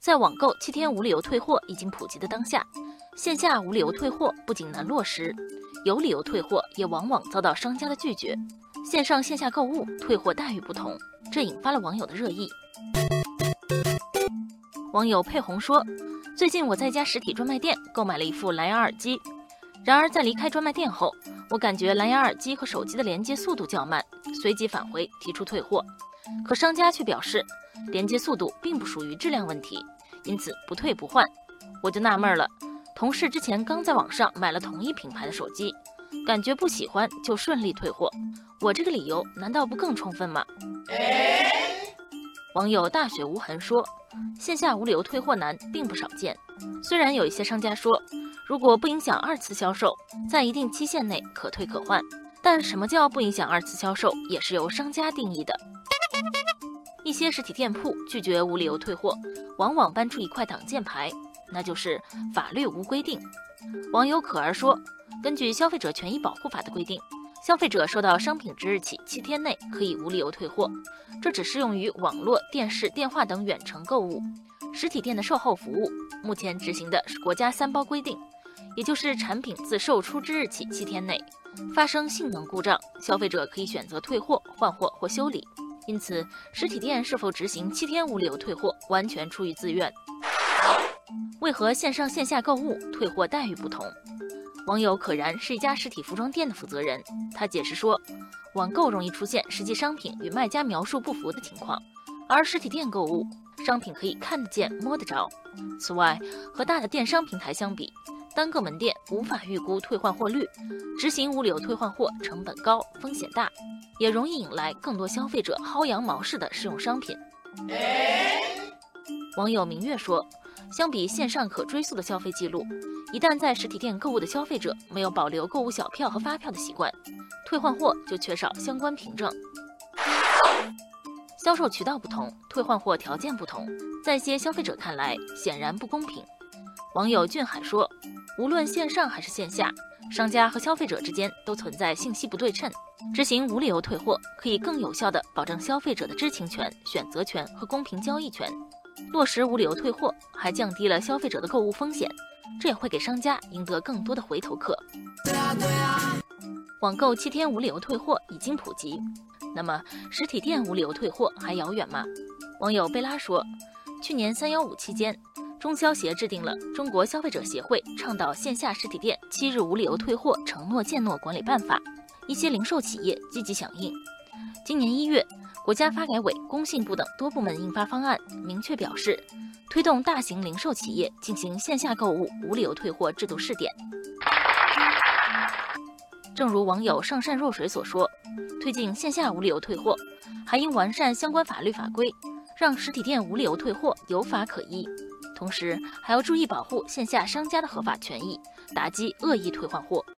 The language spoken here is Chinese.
在网购七天无理由退货已经普及的当下，线下无理由退货不仅难落实，有理由退货也往往遭到商家的拒绝。线上线下购物退货待遇不同，这引发了网友的热议。网友佩红说：“最近我在一家实体专卖店购买了一副蓝牙耳机，然而在离开专卖店后，我感觉蓝牙耳机和手机的连接速度较慢，随即返回提出退货。可商家却表示，连接速度并不属于质量问题，因此不退不换。我就纳闷了，同事之前刚在网上买了同一品牌的手机，感觉不喜欢就顺利退货，我这个理由难道不更充分吗？”网友大雪无痕说。线下无理由退货难并不少见，虽然有一些商家说，如果不影响二次销售，在一定期限内可退可换，但什么叫不影响二次销售，也是由商家定义的。一些实体店铺拒绝无理由退货，往往搬出一块挡箭牌，那就是法律无规定。网友可儿说，根据《消费者权益保护法》的规定。消费者收到商品之日起七天内可以无理由退货，这只适用于网络、电视、电话等远程购物。实体店的售后服务目前执行的是国家三包规定，也就是产品自售出之日起七天内发生性能故障，消费者可以选择退货、换货或修理。因此，实体店是否执行七天无理由退货，完全出于自愿。为何线上线下购物退货待遇不同？网友可然是一家实体服装店的负责人，他解释说，网购容易出现实际商品与卖家描述不符的情况，而实体店购物商品可以看得见摸得着。此外，和大的电商平台相比，单个门店无法预估退换货率，执行无理由退换货成本高、风险大，也容易引来更多消费者薅羊毛式的试用商品。网友明月说。相比线上可追溯的消费记录，一旦在实体店购物的消费者没有保留购物小票和发票的习惯，退换货就缺少相关凭证。销售渠道不同，退换货条件不同，在一些消费者看来显然不公平。网友俊海说：“无论线上还是线下，商家和消费者之间都存在信息不对称，执行无理由退货可以更有效地保证消费者的知情权、选择权和公平交易权。”落实无理由退货，还降低了消费者的购物风险，这也会给商家赢得更多的回头客。网购七天无理由退货已经普及，那么实体店无理由退货还遥远吗？网友贝拉说，去年三幺五期间，中消协制定了《中国消费者协会倡导线下实体店七日无理由退货承诺践诺管理办法》，一些零售企业积极响应。今年一月。国家发改委、工信部等多部门印发方案，明确表示，推动大型零售企业进行线下购物无理由退货制度试点。正如网友上善若水所说，推进线下无理由退货，还应完善相关法律法规，让实体店无理由退货有法可依。同时，还要注意保护线下商家的合法权益，打击恶意退换货。